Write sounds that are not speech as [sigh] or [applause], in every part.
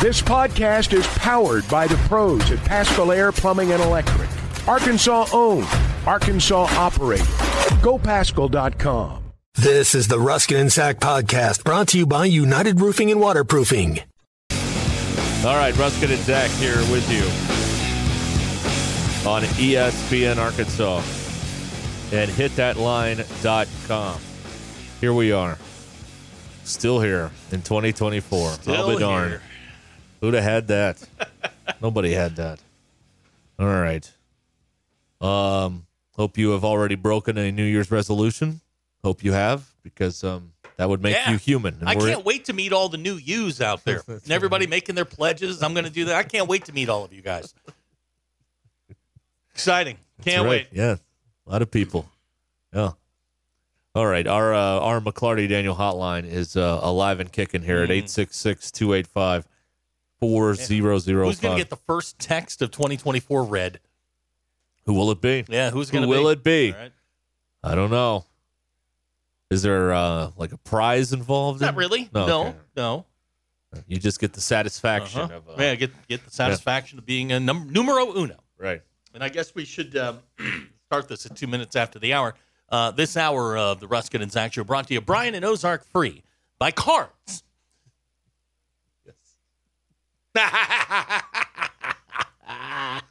This podcast is powered by the pros at Paschal Air Plumbing and Electric. Arkansas owned, Arkansas operated. GoPaschal.com. This is the Ruscin and Zach podcast brought to you by United Roofing and Waterproofing. All right, Ruscin and Zach here with you on ESPN Arkansas and hitthatline.com. Here we are. Still here in 2024. Still I'll be darned. here. Who'd have had that? Nobody had that. All right. Um, hope you have already broken a New Year's resolution. Hope you have, because um, that would make Yeah. you human. I can't wait to meet all the new yous out there. [laughs] and everybody making their pledges. I'm going to do that. I can't wait to meet all of you guys. Exciting. Can't right. wait. Yeah, a lot of people. Yeah. All right, our uh, our McLarty Daniel hotline is uh, alive and kicking here at Mm. 866 285 4005. Who's going to get the first text of 2024 read? Who will it be? Yeah, who's going to Who will be? it be? Right. I don't know. Is there uh, like a prize involved? Not in- really. No. No, okay. no. You just get the satisfaction Uh-huh. of uh, yeah, get get the satisfaction of being a num- numero uno. right. And I guess we should um, [clears throat] start this at two minutes after the hour. Uh, this hour of the Ruscin and Zach Show brought to you Brian and Ozark free by Cards. [laughs]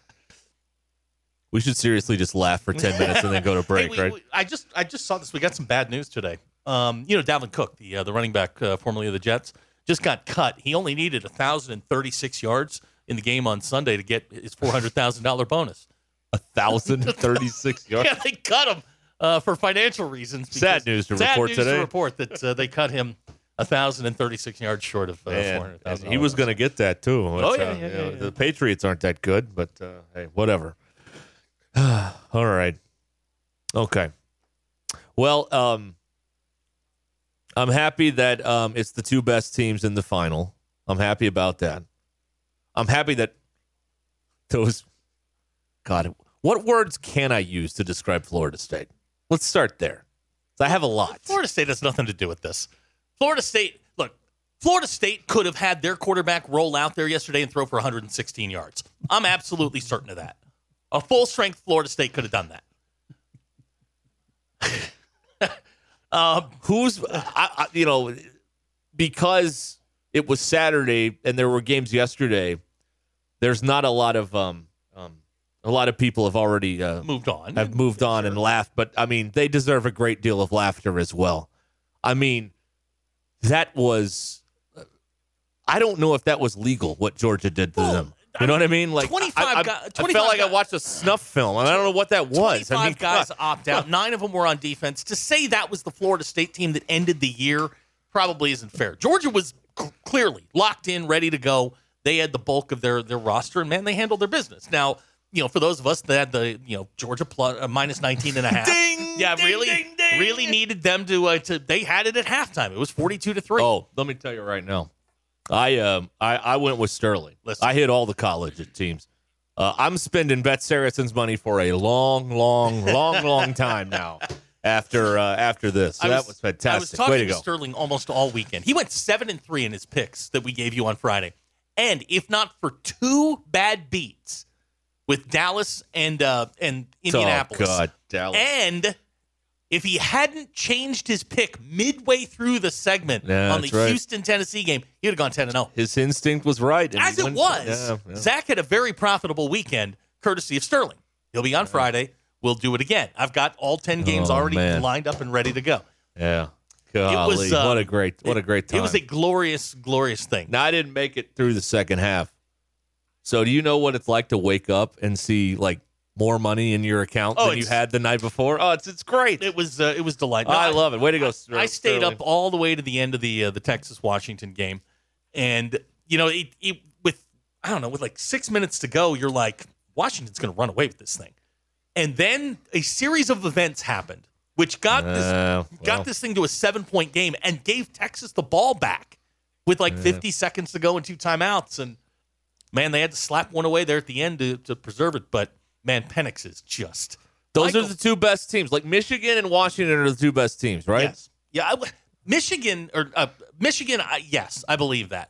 We should seriously just laugh for 10 minutes and then go to [laughs] break, Hey, we- right? we- I just I just saw this. We got some bad news today. Um, you know, Dalvin Cook, the uh, the running back uh, formerly of the Jets, just got cut. He only needed thousand and thirty six yards in the game on Sunday to get his four hundred thousand dollar bonus. 1,036 [laughs] yards. Yeah, they cut him uh, for financial reasons. Sad news to sad report news today. To report that uh, they cut him thousand and thirty six yards short of uh, four Man, hundred and thousand. he was going to get that too. Oh, yeah, uh, yeah, you know, yeah, yeah. The Patriots aren't that good, but uh, hey, whatever. [sighs] All right. Okay. Well, um, I'm happy that um, it's the two best teams in the final. I'm happy about that. I'm happy that those. God, what words can I use to describe Florida State? Let's start there. I have a lot. Florida State has nothing to do with this. Florida State, look, Florida State could have had their quarterback roll out there yesterday and throw for 116 yards. I'm absolutely certain of that. A full strength Florida State could have done that. [laughs] um, who's I, I, you know because it was Saturday and there were games yesterday. There's not a lot of um, um a lot of people have already uh, moved on. have moved on and laughed, but I mean they deserve a great deal of laughter as well. I mean that was I don't know if that was legal what Georgia did to Well, them. You know what I mean? Like 25 I, I, guy- I felt like I watched a snuff film. and I don't know what that was. 25 I mean, guys God. opt out. Nine of them were on defense. To say that was the Florida State team that ended the year probably isn't fair. Georgia was c- clearly locked in, ready to go. They had the bulk of their their roster, and man, they handled their business. Now, you know, for those of us that had the you know Georgia plus uh, minus 19 and a half, [laughs] Ding, yeah, ding, really, ding, ding. really needed them to uh, to. They had it at halftime. It was 42 to three. Oh, let me tell you right now. I um I, I went with Sterling. Listen. I hit all the college teams. Uh, I'm spending Bet Saracen's money for a long, long, long, long time now. After uh, after this, so I that was fantastic. I was talking Way to to go. Sterling almost all weekend. He went seven and three in his picks that we gave you on Friday, and if not for two bad beats with Dallas and uh, and Indianapolis, Oh God, Dallas. and if he hadn't changed his pick midway through the segment Yeah, on the right. Houston Tennessee game, he'd have gone ten and zero. His instinct was right. As it was, Yeah, yeah. Zach had a very profitable weekend, courtesy of Sterling. He'll be on Friday. We'll do it again. I've got all ten games Oh, already man. lined up and ready to go. yeah. It Golly, was uh, what a great what a great time. It was a glorious, glorious thing. Now I didn't make it through the second half. So do you know what it's like to wake up and see like more money in your account Oh, than you had the night before? Oh, it's it's great. It was uh, it was delightful. I love it. Way to go, Ster- I stayed Sterling. up all the way to the end of the uh, the Texas Washington game, and you know it, it with I don't know with like six minutes to go, you're like Washington's going to run away with this thing, and then a series of events happened which got Uh, this well. got this thing to a seven point game and gave Texas the ball back with like 50 seconds to go and two timeouts, and man, they had to slap one away there at the end to, to preserve it, but man, Penix is just Those Michael- are the two best teams. Like Michigan and Washington are the two best teams, right? Yes. Yeah. I Michigan or uh, Michigan, I, yes, I believe that.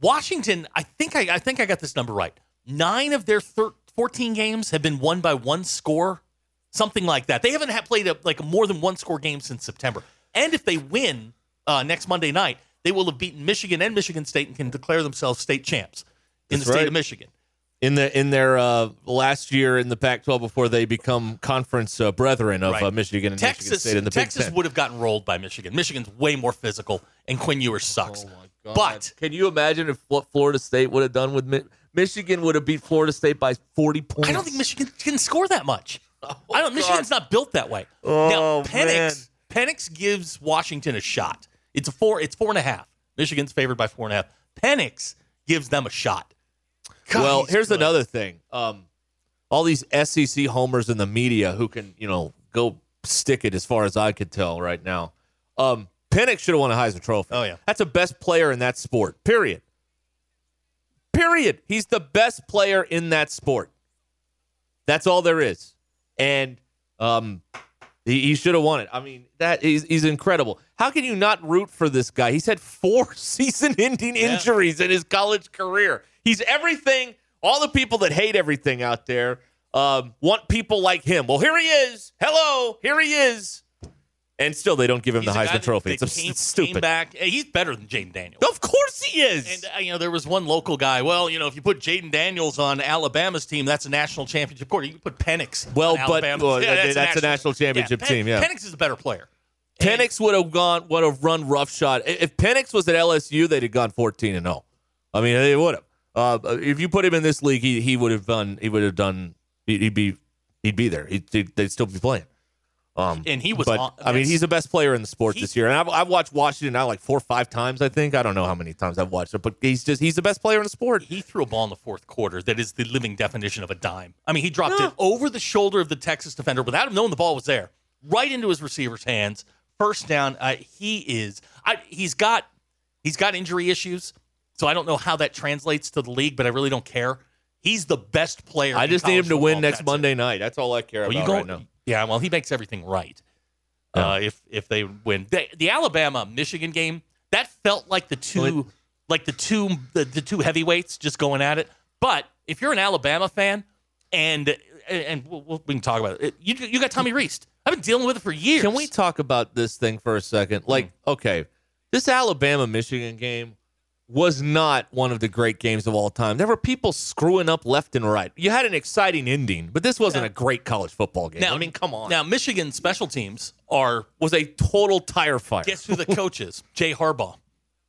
Washington, I think I, I think I got this number right. Nine of their thir- 14 games have been won by one score, something like that. They haven't had played a, like a more than one score game since September. And if they win uh, next Monday night, they will have beaten Michigan and Michigan State and can declare themselves state champs in That's the state right. of Michigan. In the in their uh, last year in the Pac-12 before they become conference uh, brethren of Right. uh, Michigan and Michigan Texas, State in the Texas Big Ten. would have gotten rolled by Michigan. Michigan's way more physical, and Quinn Ewers sucks. Oh But can you imagine if what Florida State would have done with Mi- Michigan would have beat Florida State by 40 points? I don't think Michigan can score that much. [laughs] I don't. Michigan's not built that way. Oh, now Penix, Penix gives Washington a shot. It's a four. It's four and a half. Michigan's favored by four and a half. Penix gives them a shot. God, well, here's good. another thing. Um, all these SEC homers in the media who can, you know, go stick it as far as I could tell right now. Um, Penix should have won a Heisman Trophy. Oh, yeah. that's the best player in that sport. Period. Period. He's the best player in that sport. That's all there is, and um, he, he should have won it. I mean, that he's, he's incredible. How can you not root for this guy? He's had four [laughs] season-ending injuries in his college career. He's everything. All the people that hate everything out there um, want people like him. Well, here he is. Hello, here he is. And still, they don't give him He's the Heisman Trophy. It's, came, it's stupid. Came back. He's better than Jayden Daniels. Of course he is. And uh, you know, there was one local guy. Well, you know, if you put Jayden Daniels on Alabama's team, that's a national championship quarter. You can put Penix. Well, on but- well, that's a national championship Pen- team, yeah. Penix is a better player. Penix would have gone, would have run roughshod. If Penix was at LSU, they'd have gone fourteen and zero. I mean, they would have. Uh, if you put him in this league, he he would have done. He would have done. He'd be he'd be there. He'd, he'd- they'd still be playing. Um, And he was But on- I mean, he's the best player in the sport He- this year. And I've, I've watched Washington now like four or five times. I think I don't know how many times I've watched it, but he's just he's the best player in the sport. he threw a ball in the fourth quarter that is the living definition of a dime. I mean, he dropped Yeah. it over the shoulder of the Texas defender without him knowing the ball was there, right into his receiver's hands. First down. Uh, he is. I, he's got. He's got injury issues, so I don't know how that translates to the league, but I really don't care. He's the best player. I just need him to win next that's it. Monday night. That's all I care Well, about go, right now. Yeah, well, he makes everything right. Uh, if if they win the, the Alabama Michigan game, that felt like the two Well, it- like the two the, the two heavyweights just going at it. But if you're an Alabama fan, and and we'll, we'll- we can talk about it, you you got Tommy Rees. I've been dealing with it for years. Can we talk about this thing for a second? Like, okay, this Alabama Michigan game was not one of the great games of all time. There were people screwing up left and right. You had an exciting ending, but this wasn't Yeah. a great college football game. Now, I mean, come on. Now, Michigan special teams are was a total tire fire. guess who the [laughs] coach is? Jay Harbaugh.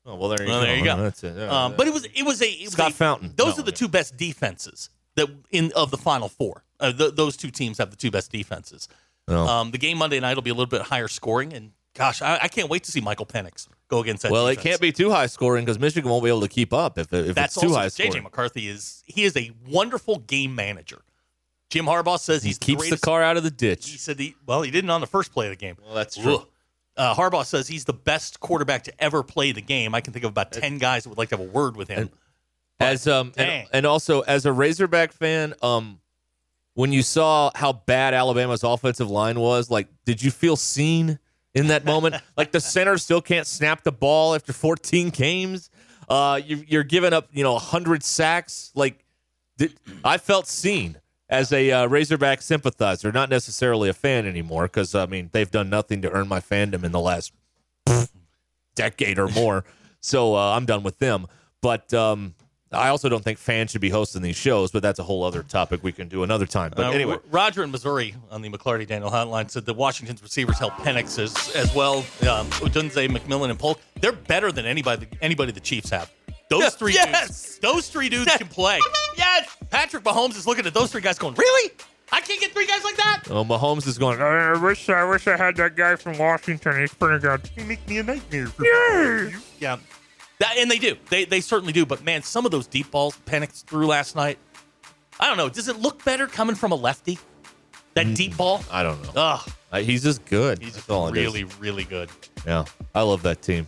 oh, well, there you Well, go. there you go. That's it. Um, but it was it was a it was Scott a- Fountain. Those No, are the yeah. two best defenses that in of the Final Four. Uh, th- those two teams have the two best defenses. No. Um, the game Monday night will be a little bit higher scoring, and gosh, I, I can't wait to see Michael Penix go against that. well, it can't be too high scoring because Michigan won't be able to keep up if, if That's it's too also high scoring. JJ. McCarthy is he is a wonderful game manager. Jim Harbaugh says He keeps the greatest- car out of the ditch. He said he well he didn't on the first play of the game. Well, that's true. Uh, Harbaugh says he's the best quarterback to ever play the game. I can think of about ten guys that would like to have a word with him. As um and, and also as a Razorback fan, um when you saw how bad Alabama's offensive line was, like did you feel seen in that moment? [laughs] like the center still can't snap the ball after 14 games. Uh you you're giving up, you know, 100 sacks. Like I felt seen as a uh, Razorback sympathizer, not necessarily a fan anymore cuz I mean, they've done nothing to earn my fandom in the last decade or more. [laughs] So uh, I'm done with them. But um, I also don't think fans should be hosting these shows. But that's a whole other topic we can do another time. But Uh, anyway, Roger in Missouri on the McLarty Daniel hotline said that Washington's receivers help Penix as, as well. Um, Odunze, McMillan, and Polk. They're better than anybody anybody the Chiefs have. Those three Yes! dudes. Those three dudes can play. Yes. Patrick Mahomes is looking at those three guys going, really? I can't get three guys like that. well, Mahomes is going. I wish I wish I had that guy from Washington. He's pretty good. He make me a nightmare. Yeah. Yeah. That, and they do. They they certainly do. But man, some of those deep balls Penix threw last night. I don't know. Does it look better coming from a lefty? That deep ball. I don't know. Ugh, Uh, he's just good. he's just all really, really good. Yeah, I love that team.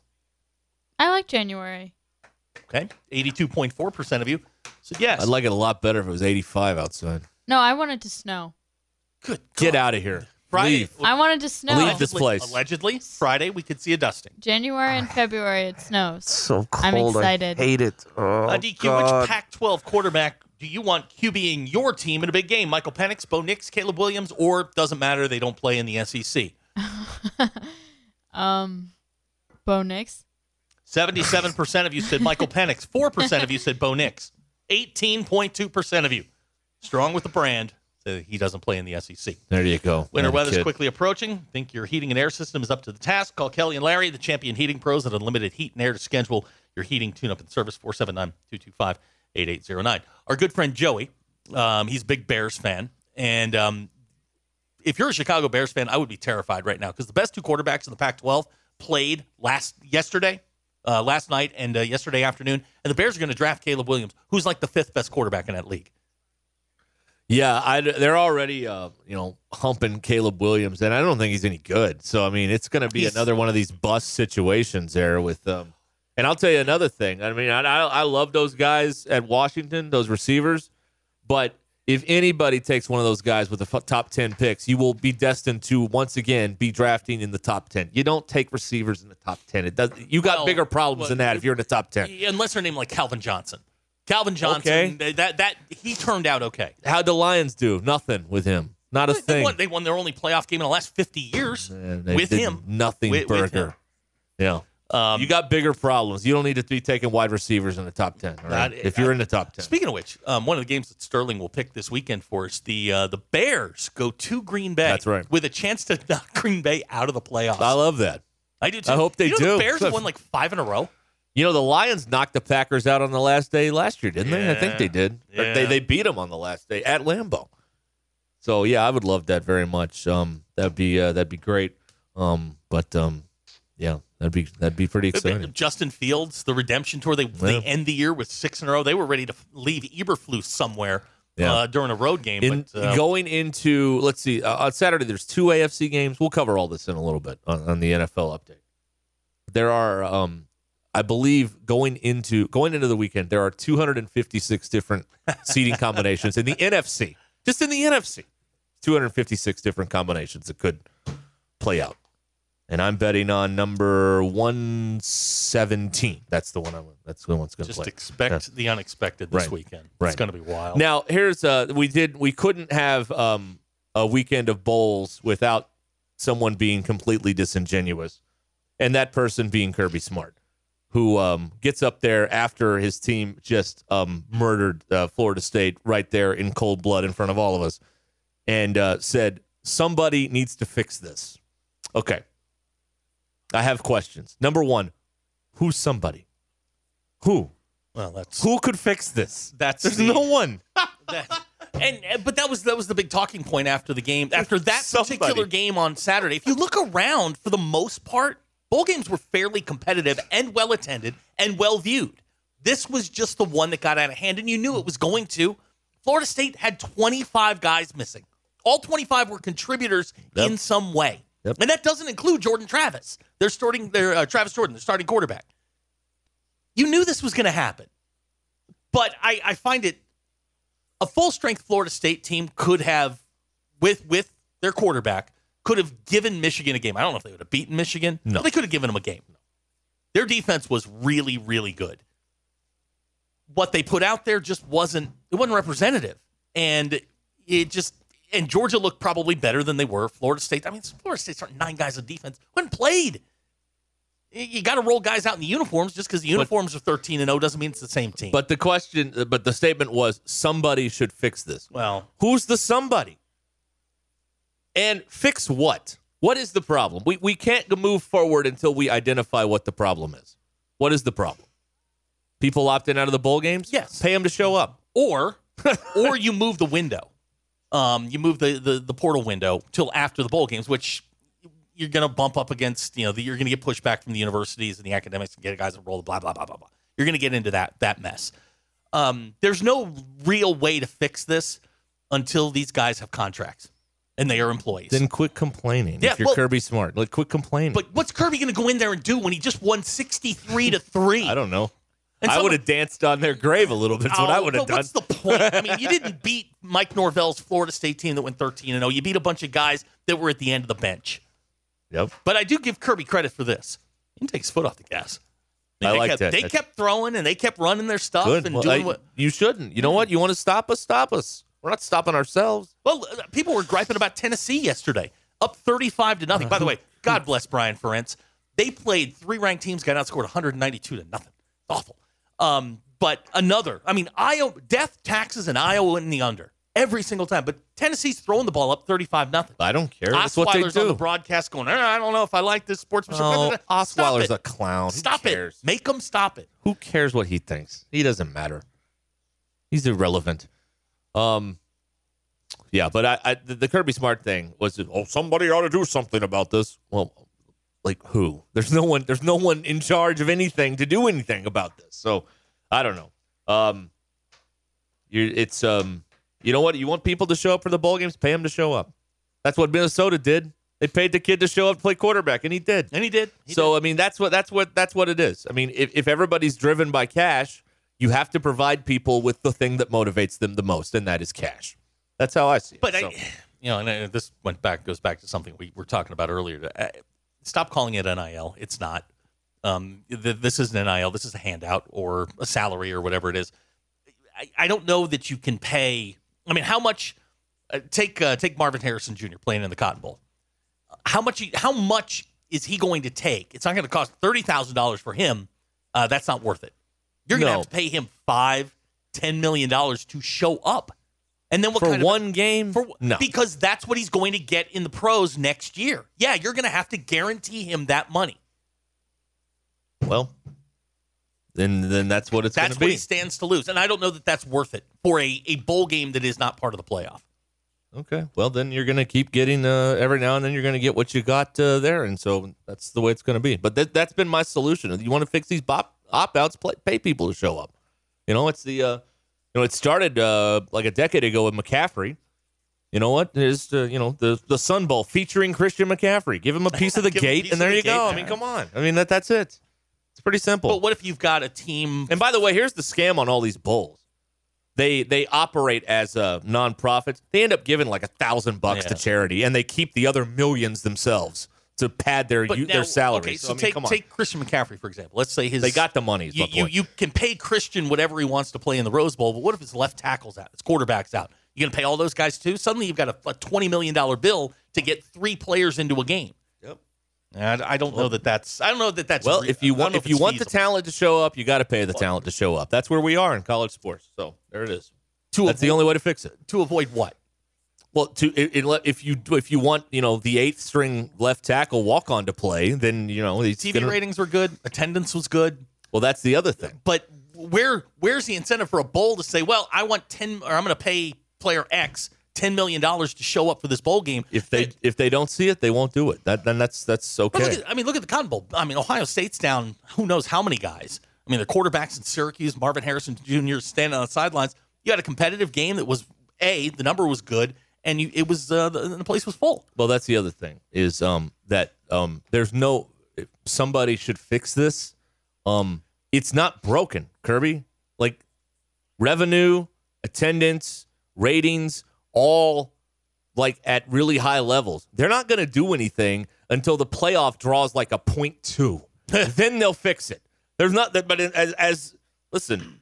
I like January. Okay, eighty-two point four percent of you said yes. I'd like it a lot better if it was 85 outside. No, I wanted to snow. Good. Get God. out of here. Friday. Leave. I wanted to snow. Leave this place. Allegedly, Friday we could see a dusting. January and February it snows. So cool. I'm excited. I hate it. Oh, uh, DQ, God. which Pac-12 quarterback do you want QBing your team in a big game? Michael Penix, Bo Nix, Caleb Williams, or doesn't matter? They don't play in the SEC. [laughs] Um, Bo Nix. Seventy-seven percent of you said Michael Penix. Four percent of you said Bo Nix. Eighteen point two percent of you strong with the brand. Said he doesn't play in the SEC. There you go. Winter weather's kid. quickly approaching. Think your heating and air system is up to the task? Call Kelly and Larry, the champion heating pros at Unlimited Heat and Air to schedule your heating tune-up and service 479-225-8809. Our good friend Joey, um, he's a big Bears fan. And um, if you're a Chicago Bears fan, I would be terrified right now because the best two quarterbacks in the Pac-12 played last yesterday, uh, last night, and uh, yesterday afternoon. And the Bears are going to draft Caleb Williams, who's like the fifth best quarterback in that league. Yeah, I, they're already, uh, you know, humping Caleb Williams, and I don't think he's any good. So I mean, it's going to be He's- another one of these bust situations there with um. And I'll tell you another thing. I mean, I, I I love those guys at Washington, those receivers, but if anybody takes one of those guys with the f- top ten picks, you will be destined to once again be drafting in the top ten. You don't take receivers in the top ten. It does. You got Well, bigger problems well, than that if you're in the top ten. unless they're named like Calvin Johnson. Calvin Johnson, Okay. that that he turned out okay. How'd the Lions do? Nothing with him. Not a They thing. won, they won their only playoff game in the last fifty years And they with him. Nothing With- with burger. him. Yeah. Um, you got bigger problems. You don't need to be taking wide receivers in the top ten. right? That- if you're in the top ten, Speaking of which, um, one of the games that Sterling will pick this weekend for us, the uh, the Bears go to Green Bay. That's right. with a chance to [laughs] knock Green Bay out of the playoffs. I love that. I do too. I hope they you know do. The Bears have won like five in a row. You know the Lions knocked the Packers out on the last day last year, didn't they? I think they did. Yeah. They they beat them on the last day at Lambeau. So yeah, I would love that very much. Um, that'd be uh, that'd be great. Um, but um, yeah, that'd be that'd be pretty exciting. Justin Fields, the redemption tour. They they end the year with six in a row. They were ready to leave Eberflus somewhere Yeah. uh, during a road game. In but, uh, going into let's see uh, on Saturday, there's two AFC games. We'll cover all this in a little bit on, on the NFL update. There are, um, I believe, going into going into the weekend, there are 256 different seeding [laughs] combinations in the NFC. Just in the NFC, 256 different combinations that could play out. And I'm betting on number 117. That's the one I'm. That's the one going to just play. expect the unexpected this Right. weekend. It's Right. going to be wild. Now, here's uh we did we couldn't have um a weekend of bowls without someone being completely disingenuous and that person being Kirby Smart who um gets up there after his team just um murdered uh, Florida State right there in cold blood in front of all of us and uh said somebody needs to fix this. Okay. I have questions. Number 1, who's somebody? Who? well, that's Who could fix this? That's There's the- no one. [laughs] that, and and- but that was that was the big talking point after the game after that Somebody. particular game on Saturday. If you look around, for the most part, bowl games were fairly competitive and well attended and well viewed. This was just the one that got out of hand, and you knew it was going to. Florida State had 25 guys missing. All 25 were contributors Yep. in some way, Yep. and that doesn't include Jordan Travis. They're starting. They're uh, Travis Jordan, the starting quarterback. You knew this was going to happen, but I, I find it a full strength Florida State team could have, with with their quarterback, could have given Michigan a game. I don't know if they would have beaten Michigan. No. they could have given them a game. Their defense was really, really good. What they put out there just wasn't it wasn't representative, and it just and Georgia looked probably better than they were. Florida State, I mean, Florida State's starting nine guys on defense, when played. You got to roll guys out in the uniforms just because the uniforms are thirteen and zero doesn't mean it's the same team. But the question, but the statement was somebody should fix this. well, Who's the somebody? And fix what? What is the problem? We we can't move forward until we identify what the problem is. What is the problem? People opting out of the bowl games? Yes. Pay them to show up. or or you move the window. Um, you move the, the the portal window till after the bowl games, which you're going to bump up against. You know, the, you're going to get pushback from the universities and the academics and get guys to roll. The blah blah blah blah blah. You're going to get into that that mess. Um, there's no real way to fix this until these guys have contracts and they are employees. Then quit complaining. Yeah, if you're well- Kirby Smart, like quit complaining. but what's Kirby going to go in there and do when he just won 63 to three? I don't know. And I would have danced on their grave a little bit. That's what I Oh, would have done. What's the point? I mean, you didn't [laughs] beat Mike Norvell's Florida State team that went 13 and 0. You beat a bunch of guys that were at the end of the bench. Yep. But I do give Kirby credit for this. He didn't take his foot off the gas. I they like kept, that. They That's- kept throwing and they kept running their stuff Good. and Well, doing I- what. you shouldn't. You know what? You want to stop us? Stop us. We're not stopping ourselves. Well, uh, people were griping about Tennessee yesterday, up 35 to nothing. By the way, God bless Brian Ferentz. They played three ranked teams, got outscored 192 to nothing. Awful. Um, but another, I mean, Iowa, death, taxes, and Iowa in the under every single time. But Tennessee's throwing the ball up 35 nothing. I don't care. That's what they Osweiler's on the do. broadcast going, "Eh, I don't know if I like this sportsmanship. Oh, Stop Osweiler's a clown. Stop it. Make him stop it. Who cares what he thinks? He doesn't matter. He's irrelevant. Um, yeah, but I, I the, the Kirby Smart thing was, oh, somebody ought to do something about this. Well, like who? There's no one. There's no one in charge of anything to do anything about this. So I don't know. Um, you, it's um, you know what? You want people to show up for the bowl games? Pay them to show up. That's what Minnesota did. They paid the kid to show up to play quarterback, and he did. And he did. He so I mean, that's what that's what that's what it is. I mean, if if everybody's driven by cash, you have to provide people with the thing that motivates them the most, and that is cash. That's how I see it. But So- I, you know, and this went back goes back to something we were talking about earlier. Uh, stop calling it NIL. It's not. Um, th- this isn't NIL. This is a handout or a salary or whatever it is. I, I don't know that you can pay. I mean, how much? Uh, take uh, take Marvin Harrison Jr. playing in the Cotton Bowl. How much? How much is he going to take? It's not going to cost thirty thousand dollars for him. Uh, that's not worth it. You're going to No. have to pay him five, ten million dollars to show up. And then what for kind of one game, for, no. Because that's what he's going to get in the pros next year. Yeah, you're going to have to guarantee him that money. well, then then that's what it's going That's what be. he stands to lose. And I don't know that that's worth it for a, a bowl game that is not part of the playoff. Okay. Well, then you're going to keep getting uh, every now and then you're going to get what you got uh, there, and so that's the way it's going to be. But that that's been my solution. You want to fix these bop, opt outs? Play, pay people to show up. You know, it's the uh, you know it started uh, like a decade ago with McCaffrey. You know what? Is uh, you know the the Sun Bowl featuring Christian McCaffrey. Give him a piece of the [laughs] Give him a gate, and there the you go. I mean, come on. I mean that that's it. It's pretty simple. But what if you've got a team? And by the way, here's the scam on all these bowls. They they operate as uh, nonprofits. They end up giving like a thousand bucks to charity, and they keep the other millions themselves to pad their But u- now- their salaries. Okay, so, I mean, take come on. take Christian McCaffrey for example. Let's say his they got the money. Is you, my you point. you can pay Christian whatever he wants to play in the Rose Bowl, but what if his left tackle's out, his quarterback's out? You're gonna pay all those guys too? Suddenly you've got a, a twenty million dollar bill to get three players into a game. Yep. And I don't know that that's I don't know that that's well, re- if you want know if you it's want the talent to show up, you got to pay the talent to show up. That's where we are in college sports. So there it is. to That's the only way to fix it. to avoid what? Well, to if you if you want you know the eighth string left tackle walk on to play, then you know he's TV gonna- ratings were good, attendance was good, Well, that's the other thing. but where where's the incentive for a bowl to say, well, I want ten or I'm going to pay player X ten million dollars to show up for this bowl game? If they if they don't see it, they won't do it. That then that's that's But okay. look at, I mean, look at the Cotton Bowl. I mean, Ohio State's down who knows how many guys. I mean, the quarterbacks in Syracuse, Marvin Harrison Jr. standing on the sidelines. You had a competitive game that was a the number was good, and you it was uh, the, the place was full. Well, that's the other thing is um, that um, there's no somebody should fix this. Um, it's not broken, Kirby. Like revenue, attendance, ratings, all like at really high levels. They're not going to do anything until the playoff draws like a point two. [laughs] then they'll fix it. There's not that, but as as listen,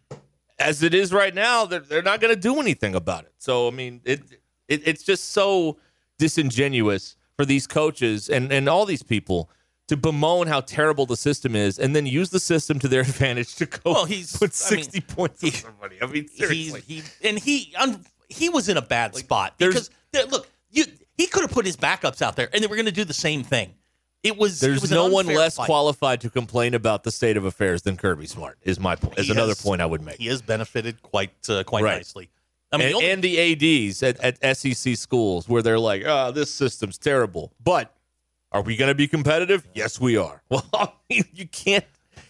as it is right now, they're they're not going to do anything about it. So I mean, it, it it's just so disingenuous for these coaches and and all these people to bemoan how terrible the system is, and then use the system to their [laughs] advantage to go Well, he's- put I mean, sixty points on somebody. I mean, seriously. He and he un, he was in a bad spot because there- look, you he could have put his backups out there and they were going to do the same thing. It was it There's was an no one less fight. qualified to complain about the state of affairs than Kirby Smart. Is my point. Is He another has- point I would make. He has benefited quite uh, quite Right. nicely. I mean, and, the only- and the ads at, at SEC schools where they're like, "Oh, this system's terrible," but are we going to be competitive? Yes, we are. [laughs] Well, I mean, you can't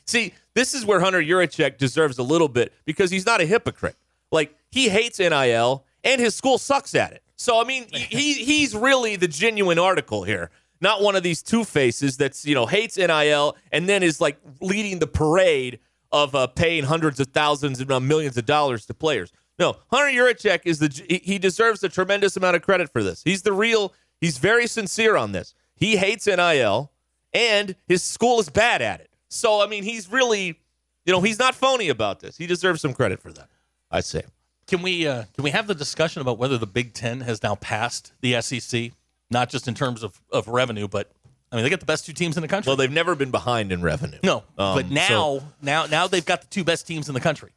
see. This is where Hunter Yurachek deserves a little bit because he's not a hypocrite. Like he hates NIL and his school sucks at it. So I mean, [laughs] he he's really the genuine article here, not one of these two faces that's you know hates NIL and then is like leading the parade of uh, paying hundreds of thousands and uh, millions of dollars to players. No, Hunter Yurachek is the he- he deserves a tremendous amount of credit for this. He's the real. He's very sincere on this. He hates NIL and his school is bad at it. So I mean, he's really, you know, he's not phony about this. He deserves some credit for that. I say. Can we uh, can we have the discussion about whether the Big Ten has now passed the SEC, not just in terms of, of revenue, but I mean they got the best two teams in the country. Well, they've never been behind in revenue. no, Um, but now so- now now they've got the two best teams in the country.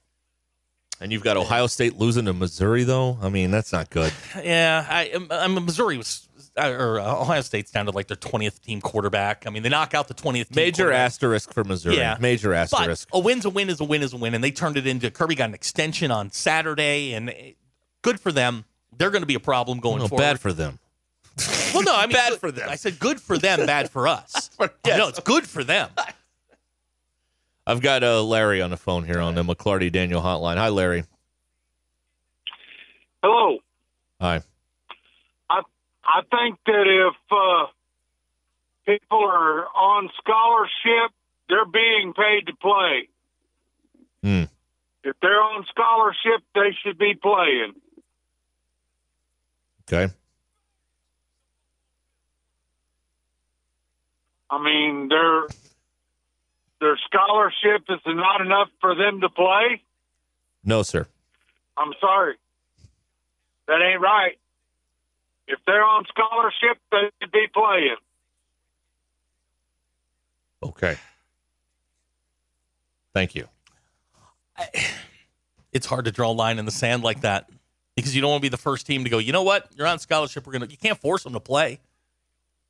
And you've got Ohio State losing to Missouri, though. I mean, that's not good. Yeah, I, um, I mean Missouri was uh, or uh, Ohio State's down to like their twentieth team quarterback. I mean they knock out the twentieth Major asterisk for Missouri. Yeah. Major asterisk. But a win's a win is a win is a win, and they turned it into Kirby got an extension on Saturday, and uh, good for them. They're going to be a problem going No, forward. bad for them. Well, no, I mean [laughs] Bad good- for them. I said good for them, bad for us. [laughs] Yes. No, it's good for them. [laughs] I've got uh, Larry on the phone here on the McLarty Daniel hotline. Hi, Larry. Hello. Hi. I I think that if uh, people are on scholarship, they're being paid to play. Hmm. If they're on scholarship, they should be playing. Okay. I mean, their their scholarship is not enough for them to play. No, sir. I'm sorry, that ain't right. If they're on scholarship, they should be playing. Okay. Thank you. It's hard to draw a line in the sand like that because you don't want to be the first team to go. You know what? You're on scholarship. We're gonna. You can't force them to play.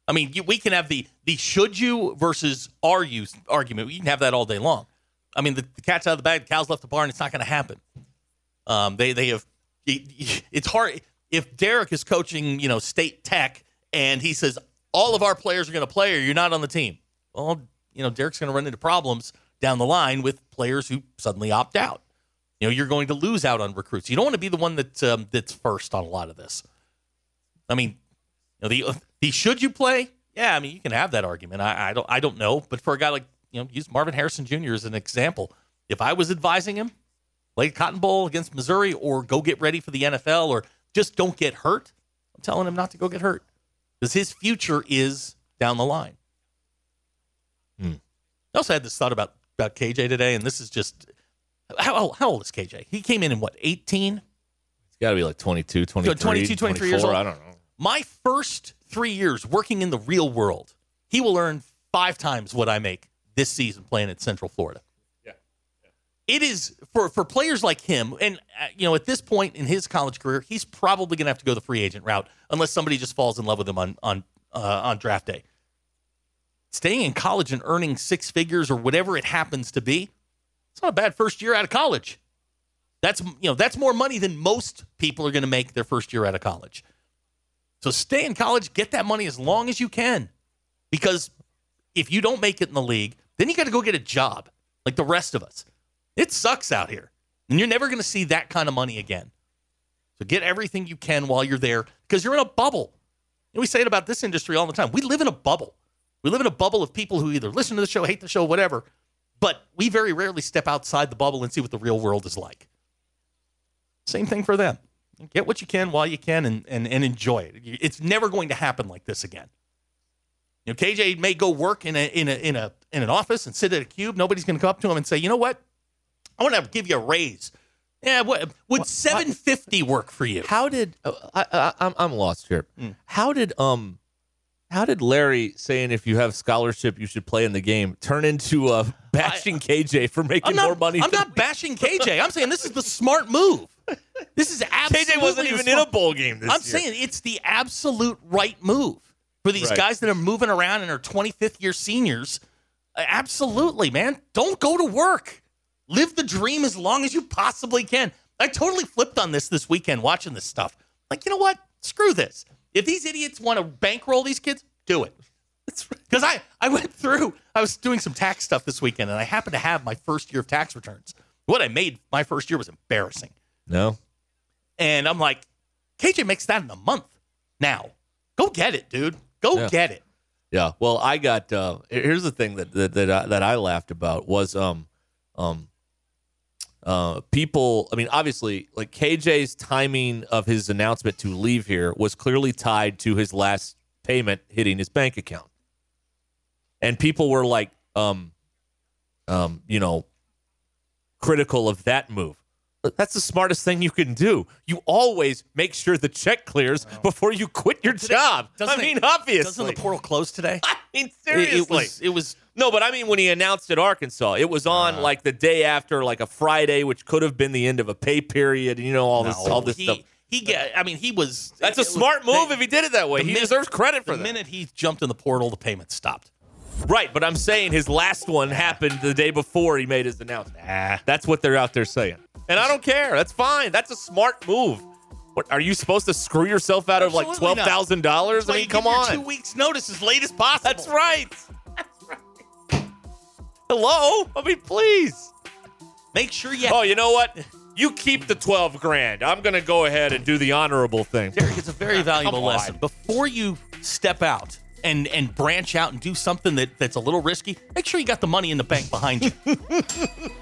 I mean, you, we can have the the should you versus are you argument. We can have that all day long. I mean, the, the cat's out of the bag. The cow's left the barn. It's not going to happen. Um, they they have. it- It's hard if Derek is coaching, you know, State Tech, and he says all of our players are going to play, or you're not on the team. Well, you know, Derek's going to run into problems down the line with players who suddenly opt out. You know, you're going to lose out on recruits. You don't want to be the one that um, that's first on a lot of this. I mean, you know, the the should you play? Yeah, I mean, you can have that argument. I, I don't I don't know, but for a guy like you know, use Marvin Harrison Jr. as an example. If I was advising him, play Cotton Bowl against Missouri, or go get ready for the NFL, or just don't get hurt, I'm telling him not to go get hurt because his future is down the line. Hmm. I also had this thought about about KJ today, and this is just how how old is KJ? He came in in what 18? It's got to be like 22, 23, 22, 23 years old. I don't know. My first three years working in the real world, he will earn five times what I make this season playing at Central Florida. Yeah. It is for for players like him, and uh, you know, at this point in his college career, he's probably going to have to go the free agent route unless somebody just falls in love with him on on uh, on draft day. Staying in college and earning six figures or whatever it happens to be, it's not a bad first year out of college. That's you know that's more money than most people are going to make their first year out of college. So stay in college, get that money as long as you can, because if you don't make it in the league, then you got to go get a job like the rest of us. It sucks out here, and you're never going to see that kind of money again. So get everything you can while you're there, because you're in a bubble. And we say it about this industry all the time. We live in a bubble. We live in a bubble of people who either listen to the show, hate the show, whatever. But we very rarely step outside the bubble and see what the real world is like. Same thing for them. Get what you can while you can and, and, and enjoy it. It's never going to happen like this again. You know, KJ may go work in a in a in a in an office and sit at a cube. Nobody's going to come up to him and say, "You know what? I want to give you a raise." Yeah, what, would seven fifty work for you? How did uh, I, I, I'm I'm lost here? How did um how did Larry saying if you have scholarship you should play in the game turn into uh, bashing KJ for making not, more money? I'm not bashing KJ. I'm saying this is the smart move. [laughs] This is absolutely KJ wasn't even in a bowl game this I'm year. saying it's the absolute right move for these Right. guys that are moving around and are 25th year seniors. Absolutely, man. Don't go to work. Live the dream as long as you possibly can. I totally flipped on this this weekend watching this stuff. Like, you know what? Screw this. If these idiots want to bankroll these kids, do it. Because I, I went through, I was doing some tax stuff this weekend, and I happened to have my first year of tax returns. What I made my first year was embarrassing. No. And I'm like, KJ makes that in a month now. Go get it, dude. Go Yeah. get it. Yeah. Well, I got. Uh, here's the thing that that that I, that I laughed about was um um uh people. I mean, obviously, like KJ's timing of his announcement to leave here was clearly tied to his last payment hitting his bank account, and people were like, um, um, you know, critical of that move. That's the smartest thing you can do. You always make sure the check clears before you quit your job. I Doesn't mean, it- obviously. Doesn't the portal close today? [laughs] I mean, It- seriously. It, was. It was. no, but I mean, when he announced at Arkansas, it was on ah. like the day after, like a Friday, which could have been the end of a pay period. And you know all this, all this he, stuff. He get. I mean, he was. That's a it was- smart move they- if he did it that way. He minute- deserves credit for the that. minute he jumped in the portal, the payment stopped. Right, but I'm saying his last one happened the day before he made his announcement. Ah. That's what they're out there saying. And I don't care. That's fine. That's a smart move. What, are you supposed to screw yourself out of like $12,000? I mean, you come on. Two weeks notice as late as possible. That's right. [laughs] That's right. Hello? I mean, please. Make sure you. Oh, you know what? You keep the 12 grand. I'm going to go ahead and do the honorable thing. Derek, it's a very [laughs] valuable lesson. Before you step out and and branch out and do something that, that's a little risky, make sure you got the money in the bank behind you. [laughs]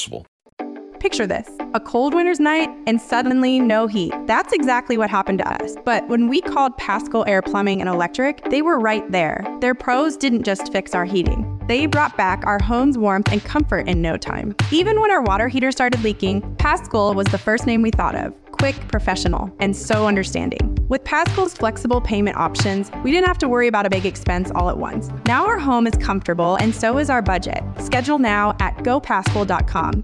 possible. Picture this a cold winter's night and suddenly no heat. That's exactly what happened to us. But when we called Paschal Air Plumbing and Electric, they were right there. Their pros didn't just fix our heating, they brought back our home's warmth and comfort in no time. Even when our water heater started leaking, Paschal was the first name we thought of. Quick, professional, and so understanding. With Paschal's flexible payment options, we didn't have to worry about a big expense all at once. Now our home is comfortable and so is our budget. Schedule now at gopaschal.com.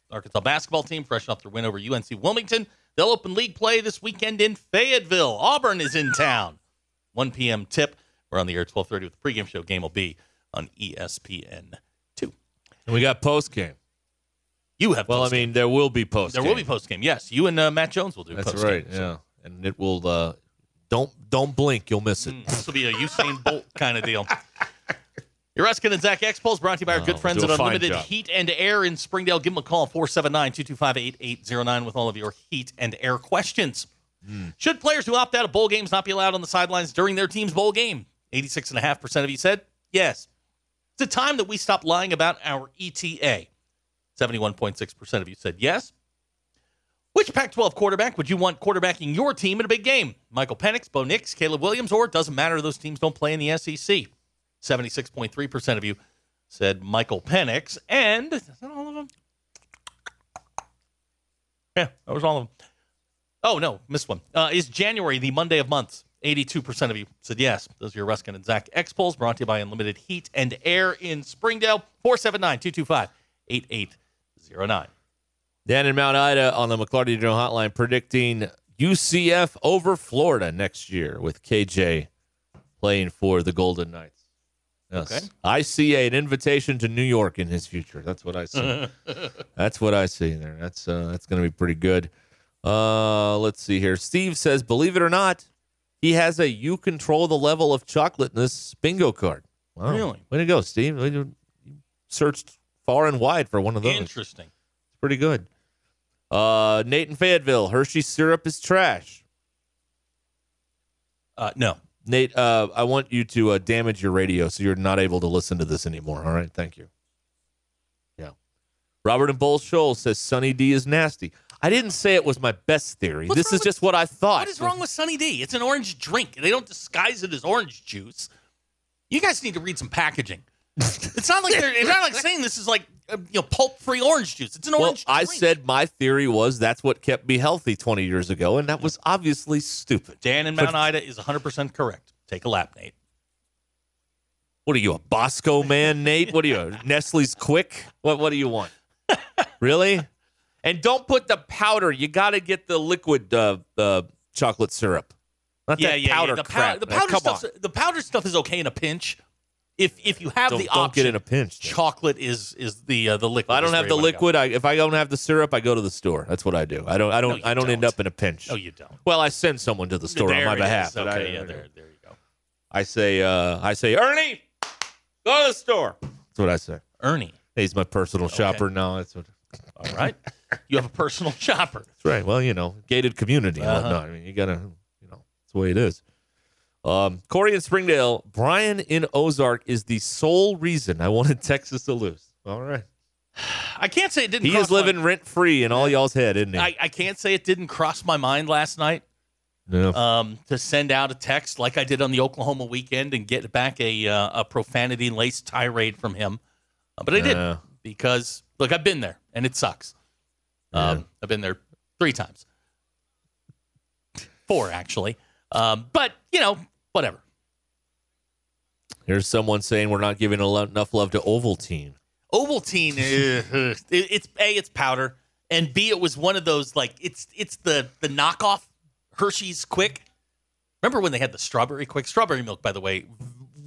Arkansas basketball team fresh off their win over UNC Wilmington. They'll open league play this weekend in Fayetteville. Auburn is in town. 1 p.m. tip. We're on the air 12:30 with the pregame show. Game will be on ESPN two. And we got post game. You have Well, I mean, there will be post. there will be post game. Yes, you and uh, Matt Jones will do. That's post-game. right. Yeah, and it will. Uh, don't don't blink. You'll miss it. Mm, This will be a Usain Bolt kind of deal. [laughs] Your Ruscin and Zach Expos brought to you by our Oh, good friends do at Unlimited job. Heat and Air in Springdale. Give them a call, 479 225 8809, with all of your heat and air questions. Hmm. Should players who opt out of bowl games not be allowed on the sidelines during their team's bowl game? 86.5% of you said yes. It's a time that we stop lying about our ETA. 71.6% of you said yes. Which Pac 12 quarterback would you want quarterbacking your team in a big game? Michael Penix, Bo Nix, Caleb Williams, or it doesn't matter, those teams don't play in the SEC? 76.3% of you said Michael Penix. And is that all of them? Yeah, that was all of them. Oh, no, missed one. Uh, is January the Monday of months? 82% of you said yes. Those are your Ruscin and Zach X polls brought to you by Unlimited Heat and Air in Springdale. 479 225 8809. Dan in Mount Ida on the McLarty Daniel Hotline predicting UCF over Florida next year with KJ playing for the Golden Knights. Yes. Okay. I see an invitation to New York in his future. That's what I see. [laughs] that's what I see there. That's uh, that's going to be pretty good. Uh, let's see here. Steve says, believe it or not, he has a "you control the level of chocolateness" bingo card. Wow. Really? Way to go, Steve. You searched far and wide for one of those. Interesting. It's pretty good. Uh, Nate in Fayetteville, Hershey syrup is trash. Uh, no. Nate, uh, I want you to uh, damage your radio so you're not able to listen to this anymore. All right, thank you. Yeah. Robert and Bull Shoal says Sunny D is nasty. I didn't say it was my best theory. What's this is with- just what I thought. What is wrong with Sunny D? It's an orange drink. They don't disguise it as orange juice. You guys need to read some packaging. it's not like they're. It's not like saying this is like you know pulp-free orange juice. It's an Well, orange. I drink. said my theory was that's what kept me healthy 20 years ago, and that was obviously stupid. Dan in But- Mount Ida is 100 percent correct. Take a lap, Nate. What are you, a Bosco man, Nate? What are you, a [laughs] Nestle's Quick? What What do you want? really? And don't put the powder. You got to get the liquid uh, uh, chocolate syrup. Not yeah, that yeah, powder yeah. The, pow- crap. the powder Come stuff. The powder stuff is okay in a pinch. If if you have Don't, the don't get in a pinch. chocolate is is the uh, the liquid. If I don't have the you wanna go. liquid. I, if I don't have the syrup, I go to the store. That's what I do. I don't. I don't. you I don't, end don't. up in a pinch. No, you don't. Well, I send someone to the store there on my behalf. Okay, I, yeah, there, there you go. I say. Uh, I say, Ernie, go to the store. That's what I say. Ernie. He's my personal shopper now. That's what. All right. you have a personal [laughs] shopper. That's right. Well, you know, gated community Uh-huh. I mean, you gotta, you know, it's the way it is. Um, Corey in Springdale, Brian in Ozark is the sole reason I wanted [laughs] Texas to lose. All right. I can't say it didn't. He cross is living My, rent free in all y'all's head, isn't he? I, I can't say it didn't cross my mind last night yeah. um, to send out a text like I did on the Oklahoma weekend and get back a uh, a profanity laced tirade from him, Uh, but I didn't Yeah. because look, I've been there and it sucks. Um, I've been there three times, four actually. Um, but you know, whatever. Here's someone saying we're not giving enough love to Ovaltine. Ovaltine, uh, [laughs] it, it's a it's powder, and b it was one of those like it's it's the the knockoff Hershey's Quick. Remember when they had the strawberry Quick? Strawberry milk, by the way,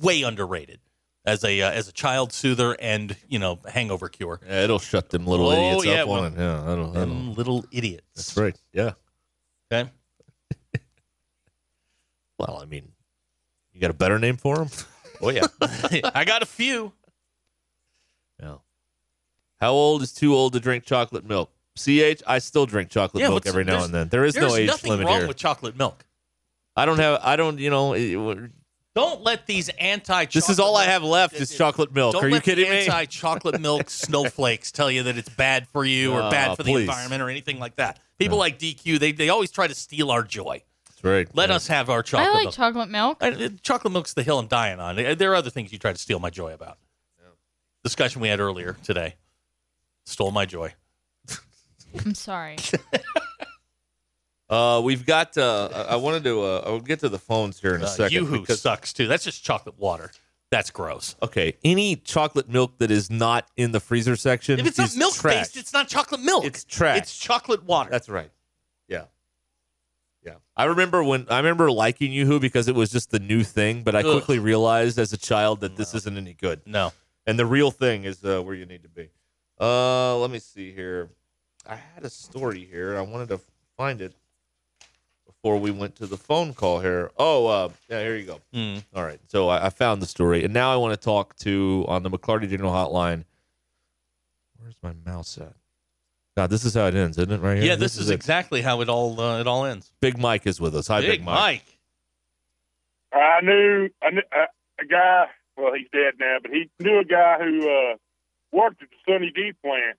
way underrated as a uh, as a child soother and you know hangover cure. Yeah, it'll shut them little Oh, idiots yeah, up well. Yeah, that'll, that'll, little idiots. that's right. Yeah. Okay. [laughs] Well, I mean, you got a better name for him? Oh yeah, [laughs] I got a few. Yeah. How old is too old to drink chocolate milk? CH, I still drink chocolate Yeah, milk every now and then. There is no age nothing limit wrong here. with chocolate milk. I don't have. I don't. You know. it- Don't let these anti. Chocolate This is all I have left is chocolate milk. Are you kidding me? Anti-chocolate milk [laughs] snowflakes tell you that it's bad for you or Oh, bad for the environment or anything like that. People like DQ, they they always try to steal our joy. That's right. Let Yeah. us have our chocolate I like milk. chocolate milk. I- uh, chocolate milk's the hill I'm dying on. There are other things you try to steal my joy about. Discussion we had earlier today stole my joy. I'm sorry. [laughs] Uh, we've got. Uh, I I wanted to. Uh, I'll get to the phones here in a Uh, second. Yoo-hoo because- sucks too. That's just chocolate water. That's gross. okay, any chocolate milk that is not in the freezer section If it's not milk trash. based, it's not chocolate milk. It's trash. It's chocolate water. That's right. Yeah. I remember when I remember liking Yoo-hoo because it was just the new thing, but I Ugh. quickly realized as a child that this isn't any good. no. And the real thing is uh, where you need to be. Uh, let me see here. I had a story here. I wanted to find it before we went to the phone call here. Oh, uh, yeah, here you go. Mm. All right. So I, I found the story, and now I want to talk to on the McLarty General Hotline. Where's my mouse at? God, this is how it ends, isn't it? Right here. Yeah, this, is, it. exactly how it all uh, it all ends. Big Mike is with us. Hi, Big, Big Mike. I knew a, a guy. Well, he's dead now, but he knew a guy who uh, worked at the Sunny D plant.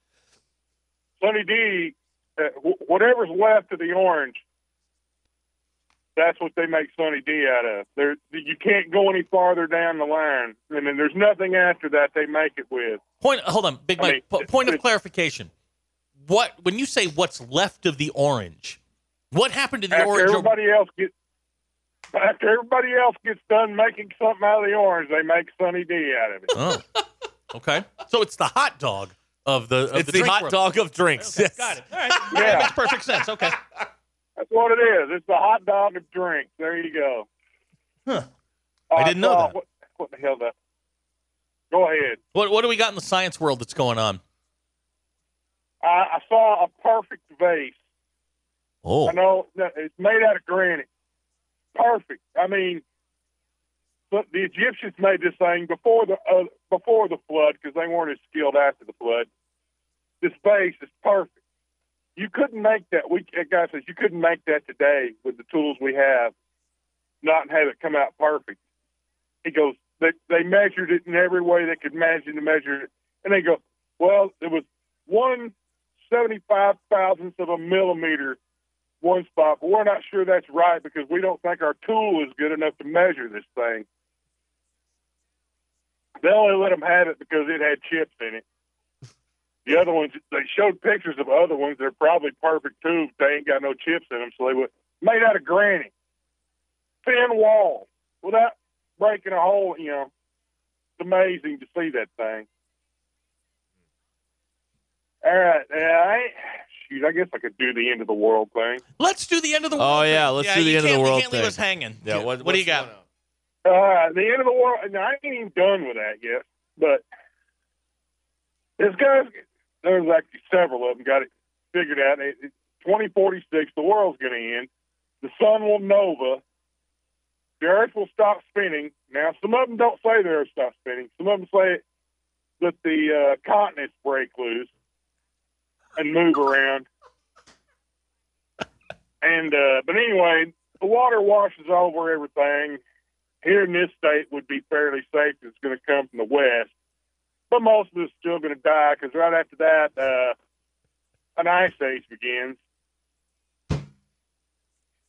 Sunny D, uh, wh- whatever's left of the orange, that's what they make Sunny D out of. There, you can't go any farther down the line, and then there's nothing after that they make it with. Point. Hold on, Big I Mike. mean, po- point of clarification. What when you say what's left of the orange? What happened to the After orange? everybody else gets after everybody else gets done making something out of the orange, they make Sunny D out of it. Oh, [laughs] okay. So it's the hot dog of the. Of It's the drink hot world. dog of drinks. Yes. Got it. All right. [laughs] Yeah. That makes perfect sense. Okay. That's what it is. It's the hot dog of drinks. There you go. Huh. Oh, I didn't know saw- that. What, what the hell? That? Go ahead. What What do we got in the science world that's going on? I, I saw a perfect vase. Oh. I know it's made out of granite. Perfect. I mean, but the Egyptians made this thing before the uh, before the flood because they weren't as skilled after the flood. This vase is perfect. You couldn't make that. We a guy says you couldn't make that today with the tools we have, not have it come out perfect. He goes, they they measured it in every way they could imagine to measure it, and they go, well, it was one seventy five thousandth of a millimeter one spot, but we're not sure that's right because we don't think our tool is good enough to measure this thing. They only let them have it because it had chips in it. The other ones, they showed pictures of other ones. They're probably perfect too. They ain't got no chips in them, so they were made out of granite, thin wall, without breaking a hole. You know, it's amazing to see that thing. All right, yeah, I shoot, I guess I could do the end of the world thing. Let's do the end of the world. Oh, yeah, let's do the end of the can't- you can't leave thing. us hanging. Yeah, what- what do you what's got? All right, the end of the world. And I ain't even done with that yet. But this guy's there's actually several of them got it figured out. It, it, 2046, the world's going to end. The sun will nova. The Earth will stop spinning. Now, some of them don't say the Earth stop spinning. Some of them say that the uh, continents break loose and move around. And uh, but anyway, the water washes over everything. Here in this state would be fairly safe. It's going to come from the west, but most of it's still going to die because right after that, uh, an ice age begins.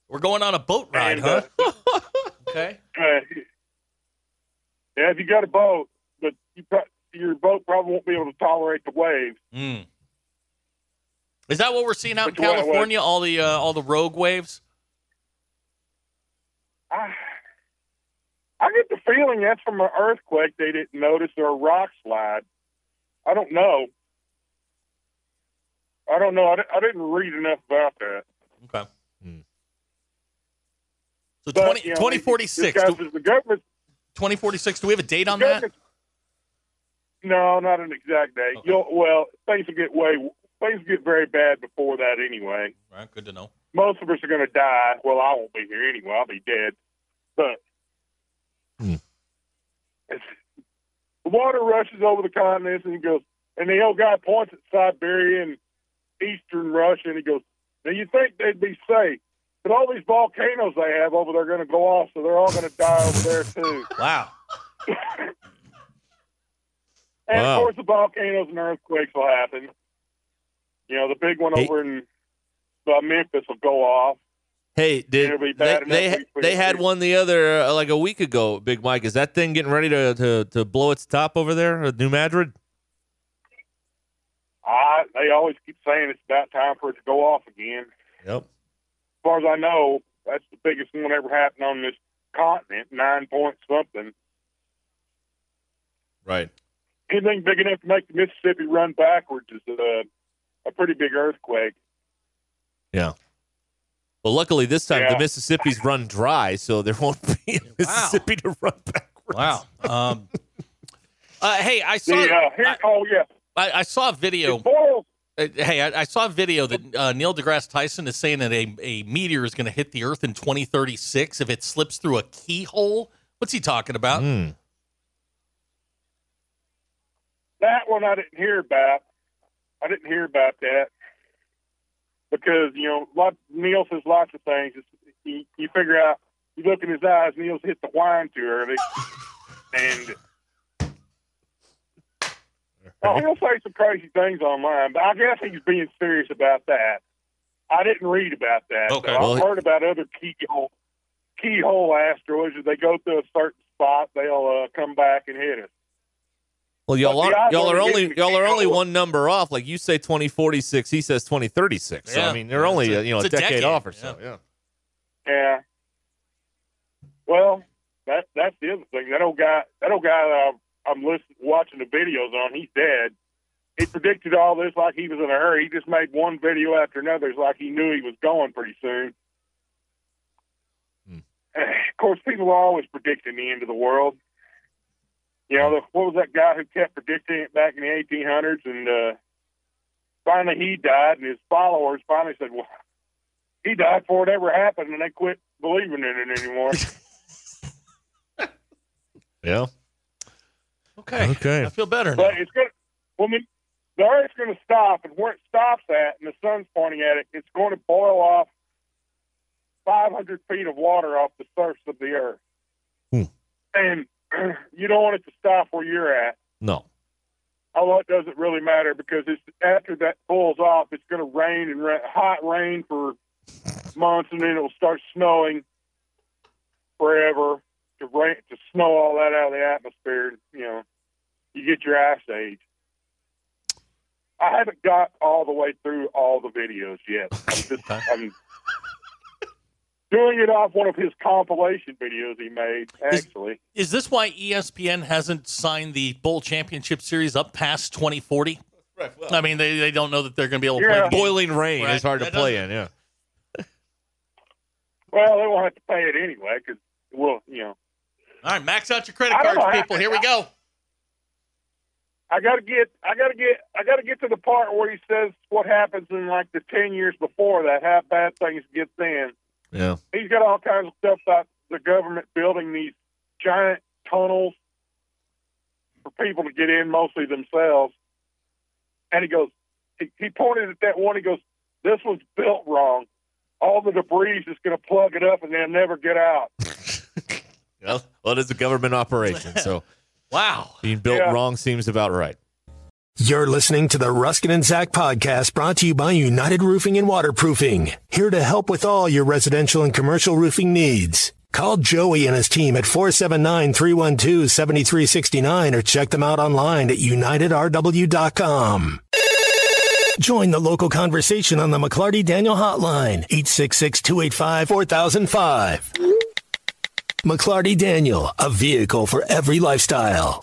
We're going on a boat ride, And, huh? uh, [laughs] okay. Uh, yeah, if you got a boat, but you pro- your boat probably won't be able to tolerate the waves. Mm. Is that what we're seeing out in Which way- California? All the uh, all the rogue waves. I, I get the feeling that's from an earthquake they didn't notice or a rock slide. I don't know. I don't know. I, I didn't read enough about that. Okay. So But, 20, you know, 2046. Do, the government 2046. Do we have a date on that? No, not an exact date. You'll, well, things will get way things get very bad before that anyway. All right, good to know. Most of us are going to die. Well, I won't be here anyway. I'll be dead. But hmm. it's, the water rushes over the continents, and he goes, and the old guy points at Siberia and eastern Russia, and he goes, "Now you think they'd be safe?" But all these volcanoes they have over there are going to go off, so they're all going to die over there too. [laughs] Wow. And Wow. of course, the volcanoes and earthquakes will happen. You know, the big one Hey. over in uh, Memphis will go off. Hey, did they they, they had one the other uh, like a week ago, Big Mike. Is that thing getting ready to, to, to blow its top over there at New Madrid? I, they always keep saying it's about time for it to go off again. Yep. As far as I know, that's the biggest one ever happened on this continent, nine point something. Right. Anything big enough to make the Mississippi run backwards is a, a pretty big earthquake. Yeah. Well, luckily this time the Mississippi's run dry, so there won't be a Mississippi to run backwards. Wow. Um, uh, hey, I saw. The, uh, here, oh, yeah. I, I saw a video. Uh, hey, I, I saw a video that uh, Neil deGrasse Tyson is saying that a, a meteor is going to hit the Earth in 2036 if it slips through a keyhole. What's he talking about? Hmm. That one I didn't hear about. I didn't hear about that because you know, lot, Neil says lots of things. It's, you, you figure out. You look in his eyes. Neil's hit the wine too early, and oh, he'll say some crazy things online. But I guess he's being serious about that. I didn't read about that. Okay. So Well, I've heard about other keyhole keyhole asteroids. If they go through a certain spot, they'll uh, come back and hit us. Well, y'all But are y'all are only y'all are only one number off. Like you say, twenty forty six. He says twenty thirty six. So Yeah. I mean, they're only a- uh, you know a decade, decade, off or yeah. so. Yeah. Yeah. Well, that that's the other thing. That old guy, that old guy that I'm, I'm listening, watching the videos on, he's dead. He predicted all this like he was in a hurry. He just made one video after another. It's like he knew he was going pretty soon. [sighs] Of course, people are always predicting the end of the world. You know, the, what was that guy who kept predicting it back in the 1800s? And uh, finally he died, and his followers finally said, well, he died before it ever happened, and they quit believing in it anymore. [laughs] Yeah. Okay. Okay. I feel better now. But it's going to, well, I mean, the Earth's going to stop, and where it stops at, and the sun's pointing at it, it's going to boil off 500 feet of water off the surface of the Earth. Hmm. And you don't want it to stop where you're at. No. Although it doesn't really matter because it's after that boils off, it's going to rain and ra- hot rain for months, and then it'll start snowing forever to rain to snow all that out of the atmosphere. You know, you get your ice age. I haven't got all the way through all the videos yet. I'm just [laughs] I'm doing it off one of his compilation videos he made. Actually, Is this why ESPN hasn't signed the Bowl Championship Series up past 2040? I mean, they, they don't know that they're going to be able to Yeah. play. Boiling rain Right. is hard to play in. Yeah. [laughs] well, they won't have to pay it anyway because well, you know. All right, max out your credit cards, know. people. Here we go. I gotta get, I gotta get, I gotta get to the part where he says what happens in like the ten years before that, how bad things get then. Yeah. He's got all kinds of stuff about the government building these giant tunnels for people to get in, mostly themselves. And he goes, he, he pointed at that one. He goes, "This was built wrong. All the debris is going to plug it up, and they'll never get out." [laughs] Well, well, it is a government operation, so [laughs] Wow. being built Yeah. wrong seems about right. You're listening to the Ruscin and Zach podcast brought to you by United Roofing and Waterproofing. Here to help with all your residential and commercial roofing needs. Call Joey and his team at 479-312-7369 or check them out online at unitedrw.com. Join the local conversation on the McLarty Daniel Hotline, 866-285-4005. McLarty Daniel, a vehicle for every lifestyle.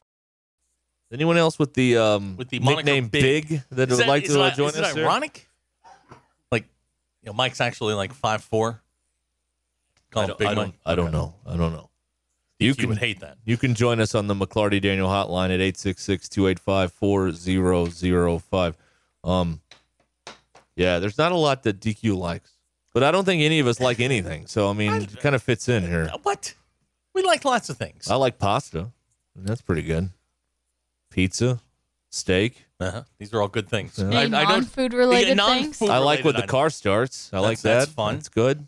Anyone else with the um With the nickname Big. Big, that Is would like to uh, it- join is us? it here? ironic? Like, you know, Mike's actually like five four. Call I don't, Big I don't, Mike. I don't know. I don't know. You You would hate that. You can join us on the McLarty Daniel hotline at 866-285-4005. Um Yeah, there's not a lot that DQ likes. But I don't think any of us like anything. So I mean, it kind of fits in here. What? We like lots of things. I like pasta. That's pretty good. Pizza, steak. Uh-huh. These are all good things. Yeah. Any non-food related Yeah, non- things? food I like when the car starts. I like that. that's fun. It's good.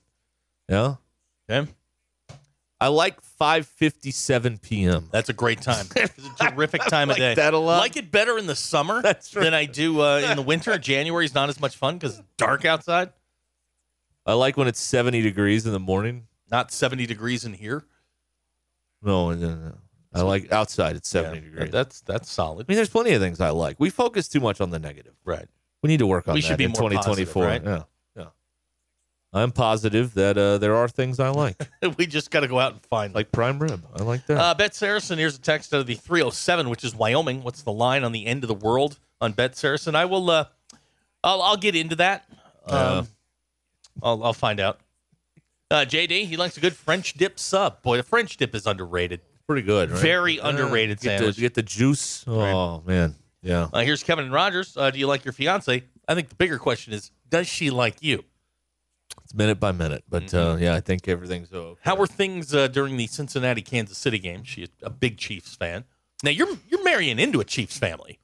Yeah. Okay. I like 5:57 p.m. That's a great time. [laughs] It's a terrific time like of day. that a lot. Like it better in the summer [laughs] That's than I do uh, in the winter. [laughs] January's not as much fun because it's dark outside. I like when it's 70 degrees in the morning. Not 70 degrees in here. No, no, no. I like outside it's 70 Yeah, degrees. That's that's solid. I mean, there's plenty of things I like. We focus too much on the negative. Right. We need to work on We that should be in more positive, 2024. right? Yeah. Yeah. I'm positive that uh, there are things I like, [laughs] we just got to go out and find them. like prime rib. I like that. Uh, Bet Saracen, here's a text out of the 307, which is Wyoming. What's the line on the end of the world on Bet Saracen? I will, uh, I'll, I'll get into that. Um, I'll, I'll find out. Uh, JD, he likes a good French dip sub. Boy, the French dip is underrated. Pretty good, right? Very underrated get sandwich. The, get the juice. Oh man, yeah. Uh, here's Kevin and Rogers. Uh, do you like your fiance? I think the bigger question is, does she like you? It's minute by minute, but Mm-hmm. uh, yeah, I think everything's okay. How were things uh, during the Cincinnati Kansas City game? She's a big Chiefs fan. Now you're you're marrying into a Chiefs family.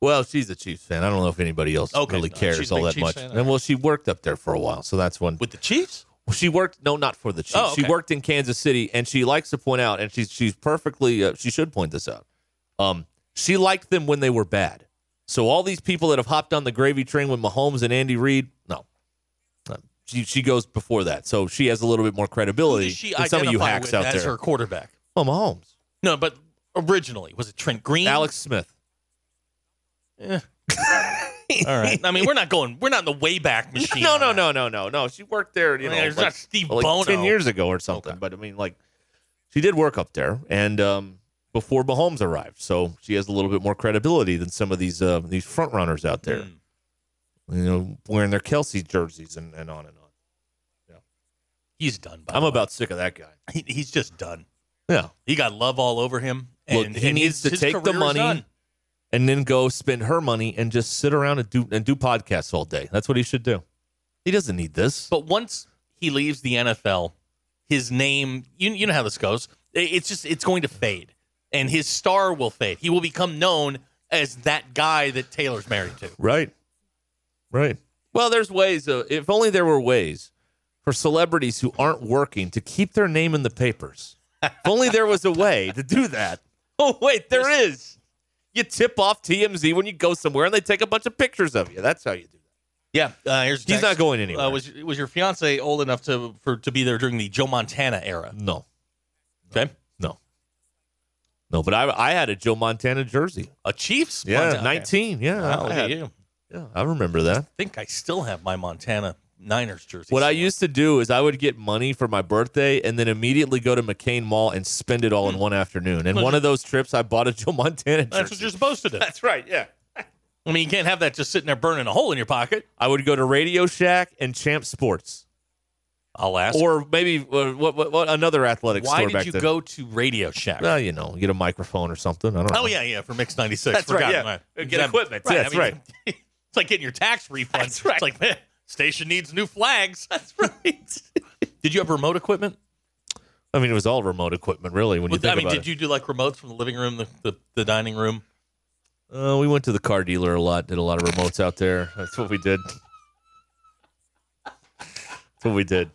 Well, she's a Chiefs fan. I don't know if anybody else Okay, really no, cares all that Chiefs much. fan, And well, she worked up there for a while, so that's when. With the Chiefs? Well, She worked no, not for the Chiefs. Oh, okay. She worked in Kansas City, and she likes to point out, and she's she's perfectly. Uh, she should point this out. Um, she liked them when they were bad. So all these people that have hopped on the gravy train with Mahomes and Andy Reid, no, she she goes before that. So she has a little bit more credibility than some of you hacks out as there. her quarterback? Oh, Mahomes, No, but originally was it Trent Green? Alex Smith. Eh. [laughs] [laughs] All right. I mean, we're not going. We're not in the wayback machine. No, no, no, no, no, no. She worked there, you I know, mean, it's like, not Steve like Bono. ten years ago or something. But I mean, like, she did work up there, and um, before Mahomes arrived, so she has a little bit more credibility than some of these uh, these front runners out there. Hmm. You know, wearing their Kelce jerseys and, and on and on. Yeah, he's done. By I'm way. about sick of that guy. He, he's just done. Yeah, He got love all over him. And, Look, he needs his- to take the money. And then go spend her money and just sit around and do and do podcasts all day. That's what he should do. He doesn't need this. But once he leaves the NFL, his name, you, you know how this goes. It's just, it's going to fade. And his star will fade. He will become known as that guy that Taylor's married to. Right. Right. Well, there's ways. Uh, if only there were ways for celebrities who aren't working to keep their name in the papers. if only there was a way to do that. [laughs] Oh, wait, there is. You tip off TMZ when you go somewhere and they take a bunch of pictures of you. That's how you do that. Yeah, uh, here's He's not going anywhere. Uh, was was your fiance old enough to for to be there during the Joe Montana era? No. Okay, No. No, but I I had a Joe Montana jersey. a Chiefs. Yeah, Montana- 19. Yeah. Wow, I, had- yeah, I remember that. I think I still have my Montana Niners jersey. What I used to do is I would get money for my birthday and then immediately go to McCain Mall and spend it all in one afternoon. And one of those trips, I bought a Joe Montana jersey. That's what you're supposed to do. That's right. Yeah. I mean, you can't have that just sitting there burning a hole in your pocket. I would go to Radio Shack and Champ Sports, I'll ask. or maybe uh, what, what, what another athletic why store did back you then. go to Radio Shack? Well, you know, get a microphone or something. I don't know. oh yeah, yeah, for Mix ninety six. That's right, yeah. Get equipment. Yeah, that's right. [laughs] It's like getting your tax refund. That's right. It's like man, station needs new flags. [laughs] That's right. [laughs] did you have remote equipment? I mean, it was all remote equipment, really. When you Well, think I mean, about did it. you do like remotes from the living room, the, the, the dining room? Uh, we went to the car dealer a lot. Did a lot of remotes out there. That's what we did. That's what we did.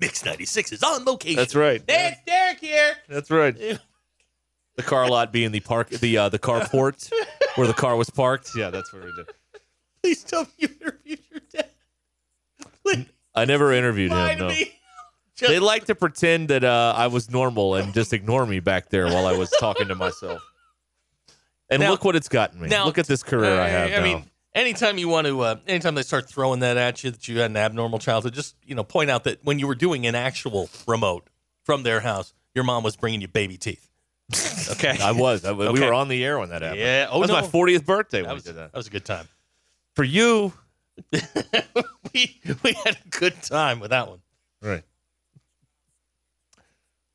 Mix ninety six is on location. That's right. Hey, it's Derek here. That's right. The car lot being the park, the uh, the carport [laughs] where the car was parked. Yeah, that's where we did. Please tell me you interviewed your dad. Please I never interviewed lie him. No. me. [laughs] They like to pretend that uh, I was normal and just ignore me back there while I was talking to myself. And Now- look what it's gotten me. now- look at this career I Uh, have I now. mean, anytime you want to, uh, anytime they start throwing that at you that you had an abnormal childhood, just you know, point out that when you were doing an actual remote from their house, your mom was bringing you baby teeth. [laughs] Okay, I was. I, we were on the air when that happened. Yeah. Oh that was no. my 40th birthday when that was did that. that was a good time. For you, [laughs] we we had a good time with that one. right?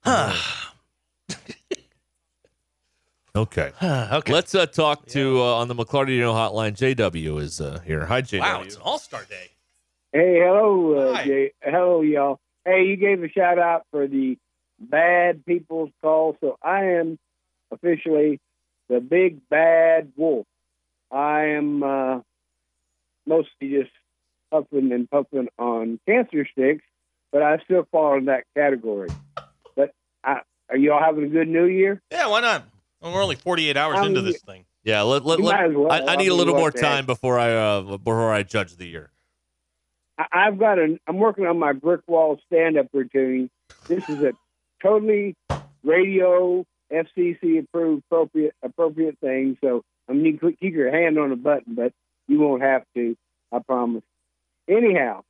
[sighs] okay. [sighs] okay. Let's uh, talk to uh, on the McLarty hotline. JW is uh, here. Hi, JW. Wow, it's an All Star Day. Hey, hello, uh, Hi. Jay. Hello, y'all. Hey, you gave a shout out for the bad people's call, so I am officially the big bad wolf. I am uh, mostly just puffing and puffing on cancer sticks, but I still fall in that category. But I, are y'all having a good New Year? Yeah, why not? Well, we're only 48 hours Um, into this thing. Yeah, let, let, let- well. I, I I need a little more time heck? before I uh, before I judge the year. I- I've got an. I'm working on my brick wall stand-up routine. This is a totally radio FCC approved appropriate appropriate thing. So I mean, you can keep your hand on the button, but you won't have to. I promise. Anyhow,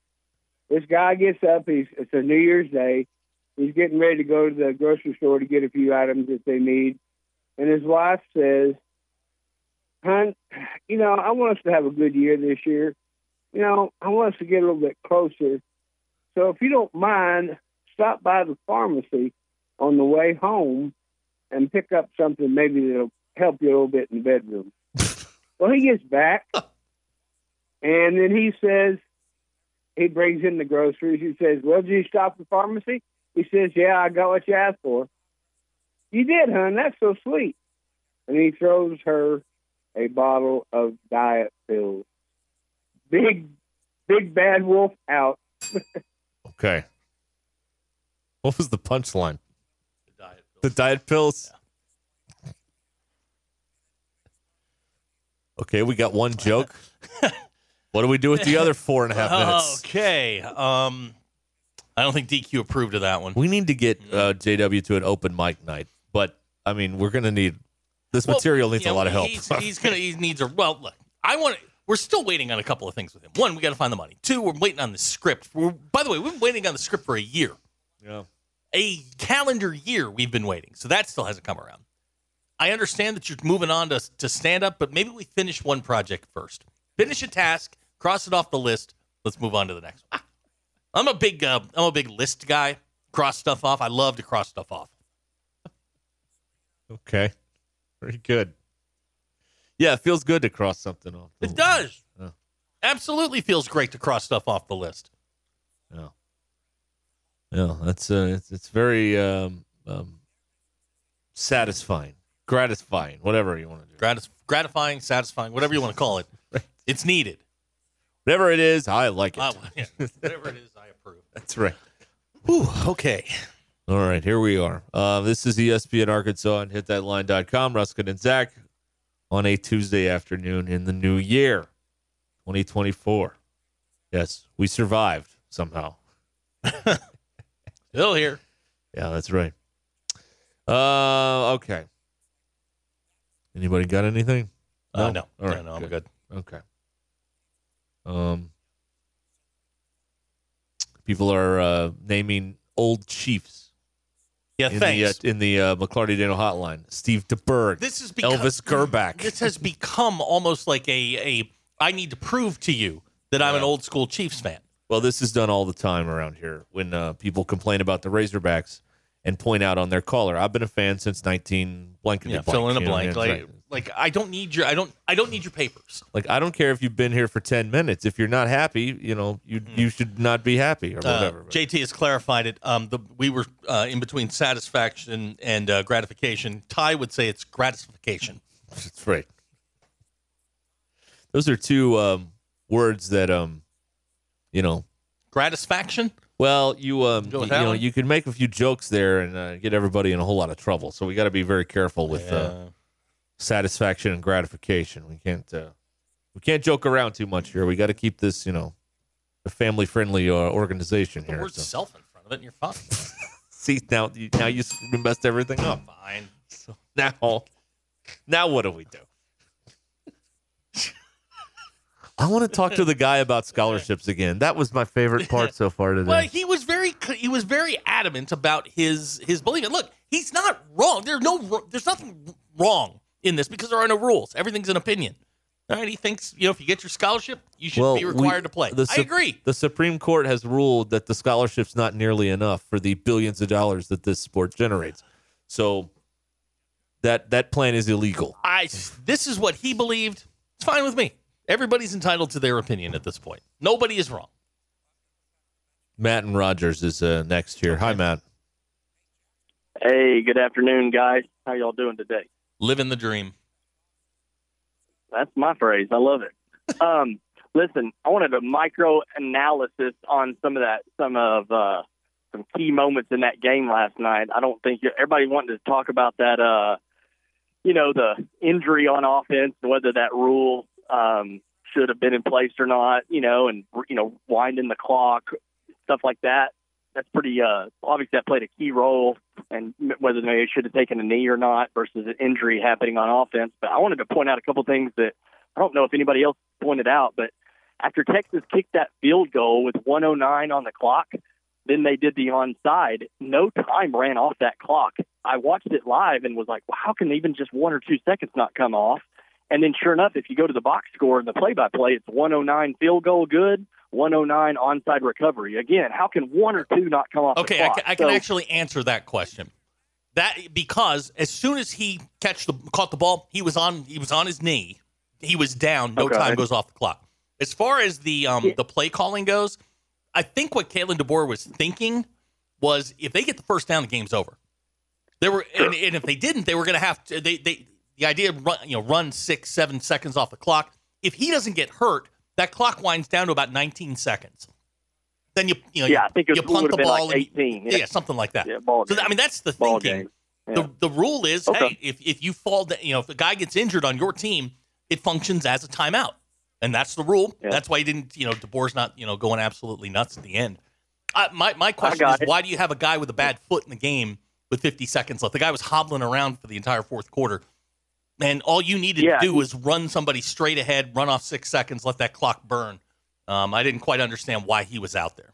this guy gets up. He's it's a New Year's Day. He's getting ready to go to the grocery store to get a few items that they need, and his wife says, "Hun, you know, I want us to have a good year this year." you know, I want us to get a little bit closer. So if you don't mind, stop by the pharmacy on the way home and pick up something maybe that'll help you a little bit in the bedroom. [laughs] well, he gets back [laughs] and then he says, he brings in the groceries. He says, Well, did you stop at the pharmacy? He says, Yeah, I got what you asked for. You did, hon. That's so sweet. And he throws her a bottle of diet pills big, big bad wolf out. [laughs] Okay. What was the punchline? The diet pills. Okay, we got one joke. [laughs] what do we do with the other four and a half minutes? Okay. Um, I don't think DQ approved of that one. We need to get uh, JW to an open mic night, but I mean, we're going to need this material needs Yeah, a lot of help. He's, he's gonna. He needs a. Well, look, I want. to We're still waiting on a couple of things with him. One, we got to find the money. Two, we're waiting on the script. We're, by the way, we've been waiting on the script for a year. Yeah. A calendar year we've been waiting, so that still hasn't come around. I understand that you're moving on to to stand up, but maybe we finish one project first. Finish a task, cross it off the list. Let's move on to the next one. I'm a big uh, I'm a big list guy. Cross stuff off. I love to cross stuff off. Okay. Very good. Yeah, it feels good to cross something off. It does. Yeah. Absolutely feels great to cross stuff off the list. Yeah. Yeah, that's uh, it's, it's very um, um, satisfying, gratifying, whatever you want to do. Gratis- gratifying, satisfying, whatever you want to call it. [laughs] It's needed. Whatever it is, I like it. Uh, yeah, whatever it is, I approve. [laughs] That's right. Whew, okay. All right, here we are. Uh, this is ESPN Arkansas and hitthatline.com. Ruscin and Zach on a Tuesday afternoon in the new year, 2024. Yes, we survived somehow. [laughs] Still here. Yeah, that's right. Uh, okay. Anybody got anything? Uh, no. All right, No, no, I'm good. Okay. Um, people are uh, naming old chiefs. Yeah, in thanks. The, uh, in the uh, McLarty Daniel hotline, Steve DeBerg, This is Elvis Grbac. [laughs] This has become almost like a, a I need to prove to you that I'm an old school Chiefs fan. Well, this is done all the time around here when uh, people complain about the Razorbacks and point out on their caller. I've been a fan since 19 blank. Yeah, blank, fill in a you know, blank. Like, right. Like I don't need your I don't I don't need your papers. Like I don't care if you've been here for 10 minutes. If you're not happy, you know, you you should not be happy or Uh, whatever. JT has clarified it. Um, the, we were uh, in between satisfaction and uh, gratification. Ty would say it's gratification. [laughs] That's right. Those are two um, words that um, you know, Gratisfaction? Well, you um, you, you know, you can make a few jokes there and uh, get everybody in a whole lot of trouble. So we got to be very careful with uh, satisfaction and gratification. We can't uh, we can't joke around too much here. We got to keep this, you know, a family friendly uh, organization The here. word So- self in front of it, and you're fine. [laughs] See now, you, now you messed everything up. fine. So now, now what do we do? I want to talk to the guy about scholarships again. That was my favorite part so far today. Well, he was very he was very adamant about his his belief. And look, he's not wrong. There's no there's nothing wrong in this because there are no rules. Everything's an opinion. All right, he thinks you know if you get your scholarship, you should be we- required to play. the I agree. The Supreme Court has ruled that the scholarship's not nearly enough for the billions of dollars that this sport generates. So that that plan is illegal. I this is what he believed. It's fine with me. Everybody's entitled to their opinion at this point. Nobody is wrong. Matt and Rogers is uh, next here. Hi, Matt. Hey, good afternoon, guys. How y'all doing today? Living the dream. That's my phrase. I love it. [laughs] um, listen, I wanted a micro analysis on some of that, some of uh, some key moments in that game last night. I don't think everybody wanted to talk about that. Uh, you know, the injury on offense, whether that rule um, should have been in place or not. You know, and you know, winding the clock, stuff like that. That's pretty uh, obviously that played a key role, and whether they should have taken a knee or not versus an injury happening on offense. But I wanted to point out a couple things that I don't know if anybody else pointed out, but after Texas kicked that field goal with 109 on the clock, then they did the onside. No time ran off that clock. I watched it live and was like, well, how can even just one or two seconds not come off? And then sure enough, if you go to the box score and the play by play, it's 109 field goal good, 109 onside recovery. Again, how can one or two not come off Okay, the I clock? can, I can So- actually answer that question. That because as soon as he catch the caught the ball, he was on he was on his knee. He was down. No Okay. time goes off the clock. As far as the um the play calling goes, I think what Kalen DeBoer was thinking was if they get the first down, the game's over. They were, and, and if they didn't, they were going to have to. They, they, the idea of run, you know, run six, seven seconds off the clock. If he doesn't get hurt, that clock winds down to about 19 seconds. then you you know Yeah, you, I think you punt the ball like and- 18, Yeah. yeah. something like that. Yeah, ball so I mean that's the Ball thinking. game. Yeah. The the rule is Okay. hey if if you fall da- you know if a guy gets injured on your team it functions as a timeout and that's the rule. That's why you didn't you know DeBoer's not you know going absolutely nuts at the end. I, my my question is it. why do you have a guy with a bad foot in the game with 50 seconds left? The guy was hobbling around for the entire fourth quarter. And all you needed Yeah. to do was run somebody straight ahead, run off six seconds, let that clock burn. Um, I didn't quite understand why he was out there.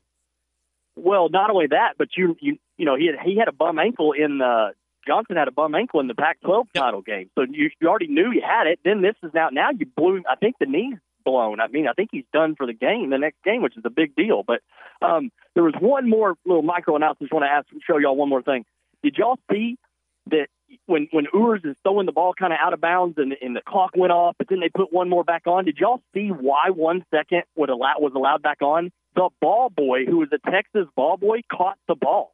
Well, not only that, but you you you know he had he had a bum ankle in the Johnson had a bum ankle in the Pac-12 title game, so you you already knew you had it. Then this is now now you blew. I think the knee's blown. I mean, I think he's done for the game, the next game, which is a big deal. But um, there was one more little micro analysis. I want to ask, show y'all one more thing. Did y'all see that when when Ewers is throwing the ball kind of out of bounds and, and the clock went off, but then they put one more back on? Did y'all see why one second would allow was allowed back on? The ball boy, who was a Texas ball boy, caught the ball.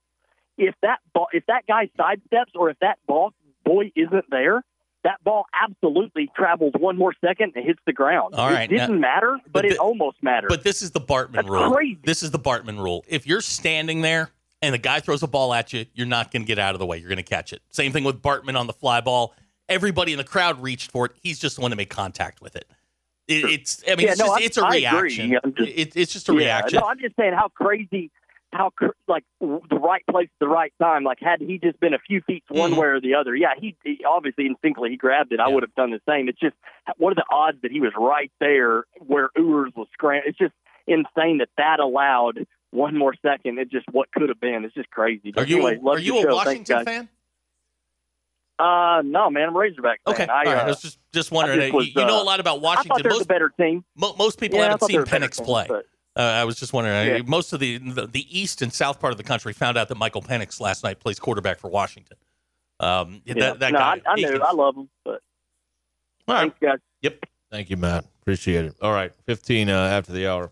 If that ball, if that guy sidesteps or if that ball boy isn't there, that ball absolutely travels one more second and hits the ground. All right, it didn't now- matter, but, it almost mattered. But this is the Bartman That's rule. crazy. This is the Bartman rule. If you're standing there and the guy throws a ball at you, you're not going to get out of the way. You're going to catch it. Same thing with Bartman on the fly ball. Everybody in the crowd reached for it. He's just the one to make contact with it. It- it's. I mean, Yeah, it's, no, just, I- it's a I reaction. Just- It- it's just a Yeah, reaction. No, I'm just saying how crazy, how cr- like the right place at the right time. Like had he just been a few feet one Mm-hmm. way or the other, yeah, he, he obviously instinctively he grabbed it. I would have done the same. It's just what are the odds that he was right there where Ewers was scram? It's just insane that that allowed one more second. It just what could have been. It's just crazy. Are you anyway, a, are you a show. Washington fan? Uh, no, man, I'm Razorback fan. Okay, I, right. uh, I was just just wondering. Just uh, was, you, you know uh, a lot about I Washington. thought they were most, better team. mo- most people Yeah, haven't seen Penix team, play. but- Uh, I was just wondering. Yeah. Most of the, the the east and south part of the country found out that Michael Penix last night plays quarterback for Washington. Um, Yeah. that, that no, guy. I, I knew. I love him, but All right. thanks, guys. Yep. Thank you, Matt. Appreciate it. All right, 15 uh, after the hour.